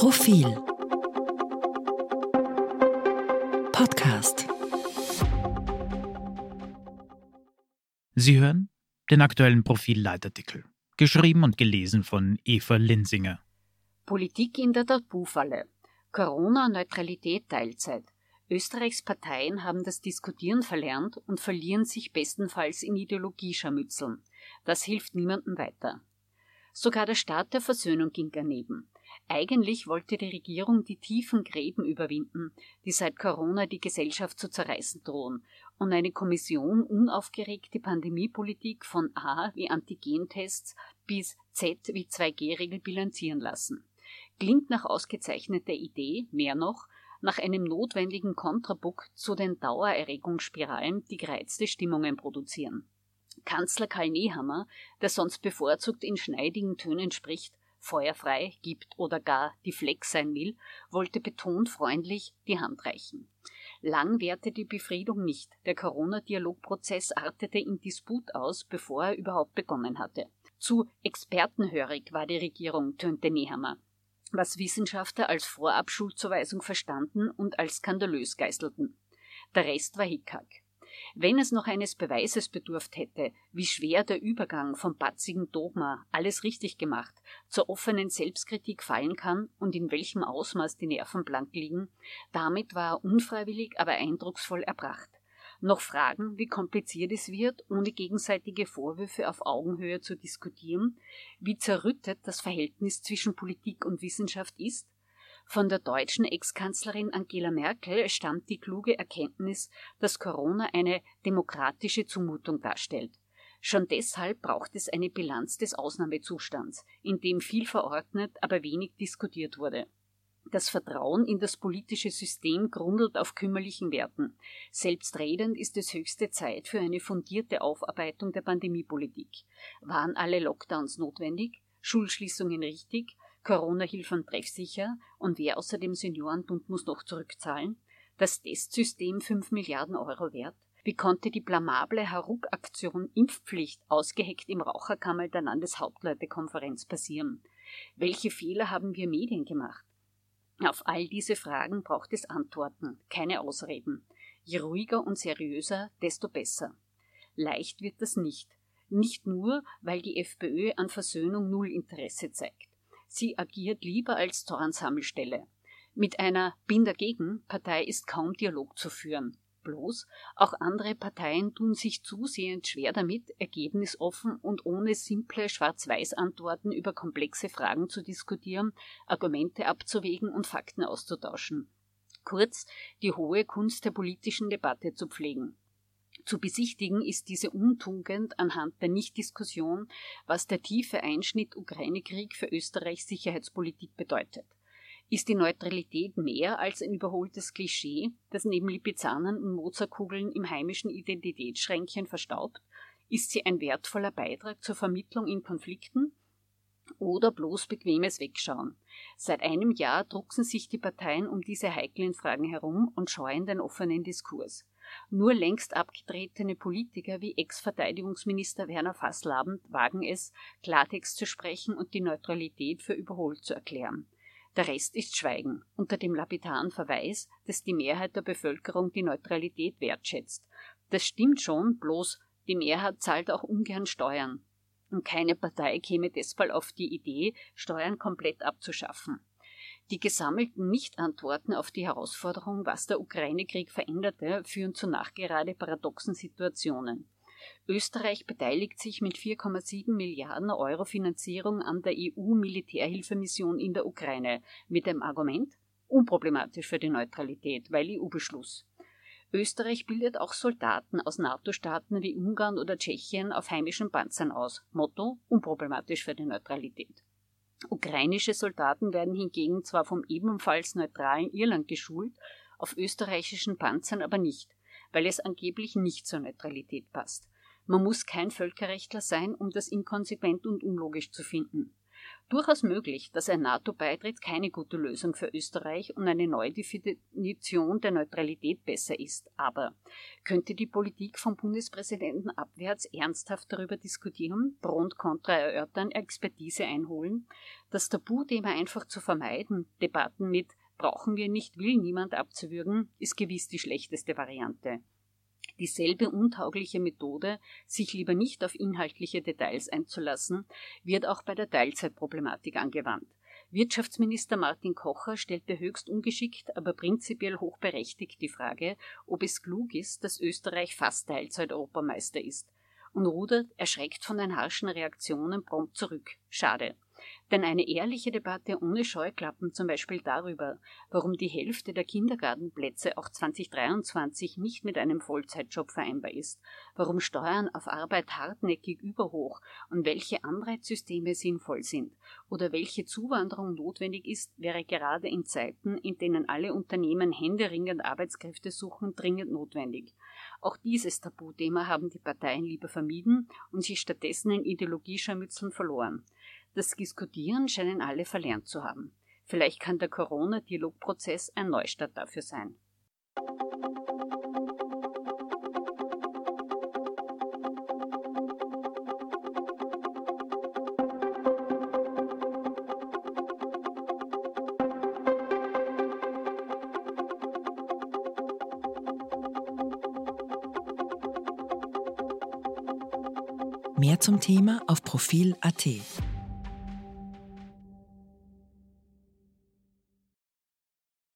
Profil Podcast Sie hören den aktuellen Profil-Leitartikel, geschrieben und gelesen von Eva Linsinger. Politik in der Tabufalle. Corona-Neutralität Teilzeit. Österreichs Parteien haben das Diskutieren verlernt und verlieren sich bestenfalls in Ideologiescharmützeln. Das hilft niemandem weiter. Sogar der Staat der Versöhnung ging daneben. Eigentlich wollte die Regierung die tiefen Gräben überwinden, die seit Corona die Gesellschaft zu zerreißen drohen, und eine Kommission unaufgeregt die Pandemiepolitik von A wie Antigentests bis Z wie 2G-Regel bilanzieren lassen. Klingt nach ausgezeichneter Idee, mehr noch, nach einem notwendigen Kontrabuck zu den Dauererregungsspiralen, die gereizte Stimmungen produzieren. Kanzler Karl Nehammer, der sonst bevorzugt in schneidigen Tönen spricht, feuerfrei, gibt oder gar die Fleck sein will, wollte betont freundlich die Hand reichen. Lang währte die Befriedung nicht. Der Corona-Dialogprozess artete in Disput aus, bevor er überhaupt begonnen hatte. Zu expertenhörig war die Regierung, tönte Nehammer, was Wissenschaftler als Vorabschuldzuweisung verstanden und als skandalös geißelten. Der Rest war Hickhack. Wenn es noch eines Beweises bedurft hätte, wie schwer der Übergang vom batzigen Dogma, alles richtig gemacht, zur offenen Selbstkritik fallen kann und in welchem Ausmaß die Nerven blank liegen, damit war er unfreiwillig, aber eindrucksvoll erbracht. Noch Fragen, wie kompliziert es wird, ohne gegenseitige Vorwürfe auf Augenhöhe zu diskutieren, wie zerrüttet das Verhältnis zwischen Politik und Wissenschaft ist, von der deutschen Ex-Kanzlerin Angela Merkel stammt die kluge Erkenntnis, dass Corona eine demokratische Zumutung darstellt. Schon deshalb braucht es eine Bilanz des Ausnahmezustands, in dem viel verordnet, aber wenig diskutiert wurde. Das Vertrauen in das politische System grundelt auf kümmerlichen Werten. Selbstredend ist es höchste Zeit für eine fundierte Aufarbeitung der Pandemiepolitik. Waren alle Lockdowns notwendig? Schulschließungen richtig? Corona-Hilfen treffsicher und wer außer dem Seniorenbund muss noch zurückzahlen? Das Testsystem 5 Milliarden Euro wert? Wie konnte die blamable Haruk-Aktion Impfpflicht ausgeheckt im Raucherkammer der Landeshauptleutekonferenz passieren? Welche Fehler haben wir Medien gemacht? Auf all diese Fragen braucht es Antworten, keine Ausreden. Je ruhiger und seriöser, desto besser. Leicht wird das nicht. Nicht nur, weil die FPÖ an Versöhnung null Interesse zeigt. Sie agiert lieber als Zornsammelstelle. Mit einer Bin dagegen Partei ist kaum Dialog zu führen. Bloß, auch andere Parteien tun sich zusehends schwer damit, ergebnisoffen und ohne simple Schwarz-Weiß-Antworten über komplexe Fragen zu diskutieren, Argumente abzuwägen und Fakten auszutauschen. Kurz, die hohe Kunst der politischen Debatte zu pflegen. Zu besichtigen ist diese Untugend anhand der Nichtdiskussion, was der tiefe Einschnitt Ukraine-Krieg für Österreichs Sicherheitspolitik bedeutet. Ist die Neutralität mehr als ein überholtes Klischee, das neben Lipizzanen und Mozartkugeln im heimischen Identitätsschränkchen verstaubt? Ist sie ein wertvoller Beitrag zur Vermittlung in Konflikten? Oder bloß bequemes Wegschauen? Seit einem Jahr drucksen sich die Parteien um diese heiklen Fragen herum und scheuen den offenen Diskurs. Nur längst abgetretene Politiker wie Ex-Verteidigungsminister Werner Fasslabend wagen es, Klartext zu sprechen und die Neutralität für überholt zu erklären. Der Rest ist Schweigen, unter dem lapidaren Verweis, dass die Mehrheit der Bevölkerung die Neutralität wertschätzt. Das stimmt schon, bloß die Mehrheit zahlt auch ungern Steuern. Und keine Partei käme deshalb auf die Idee, Steuern komplett abzuschaffen. Die gesammelten Nichtantworten auf die Herausforderung, was der Ukraine-Krieg veränderte, führen zu nachgerade paradoxen Situationen. Österreich beteiligt sich mit 4,7 Milliarden Euro Finanzierung an der EU-Militärhilfemission in der Ukraine mit dem Argument unproblematisch für die Neutralität, weil EU-Beschluss. Österreich bildet auch Soldaten aus NATO-Staaten wie Ungarn oder Tschechien auf heimischen Panzern aus. Motto unproblematisch für die Neutralität. Ukrainische Soldaten werden hingegen zwar vom ebenfalls neutralen Irland geschult, auf österreichischen Panzern aber nicht, weil es angeblich nicht zur Neutralität passt. Man muss kein Völkerrechtler sein, um das inkonsequent und unlogisch zu finden. Durchaus möglich, dass ein NATO-Beitritt keine gute Lösung für Österreich und eine neue Definition der Neutralität besser ist. Aber könnte die Politik vom Bundespräsidenten abwärts ernsthaft darüber diskutieren, Pro und Contra erörtern, Expertise einholen? Das Tabuthema einfach zu vermeiden, Debatten mit brauchen wir nicht, will niemand abzuwürgen, ist gewiss die schlechteste Variante. Dieselbe untaugliche Methode, sich lieber nicht auf inhaltliche Details einzulassen, wird auch bei der Teilzeitproblematik angewandt. Wirtschaftsminister Martin Kocher stellte höchst ungeschickt, aber prinzipiell hochberechtigt die Frage, ob es klug ist, dass Österreich fast Teilzeit-Europameister ist und rudert erschreckt von den harschen Reaktionen prompt zurück. Schade. Denn eine ehrliche Debatte ohne Scheuklappen, zum Beispiel darüber, warum die Hälfte der Kindergartenplätze auch 2023 nicht mit einem Vollzeitjob vereinbar ist, warum Steuern auf Arbeit hartnäckig überhoch und welche Anreizsysteme sinnvoll sind oder welche Zuwanderung notwendig ist, wäre gerade in Zeiten, in denen alle Unternehmen händeringend Arbeitskräfte suchen, dringend notwendig. Auch dieses Tabuthema haben die Parteien lieber vermieden und sich stattdessen in Ideologiescharmützeln verloren. Das Diskutieren scheinen alle verlernt zu haben. Vielleicht kann der Corona-Dialogprozess ein Neustart dafür sein. Mehr zum Thema auf Profil.at.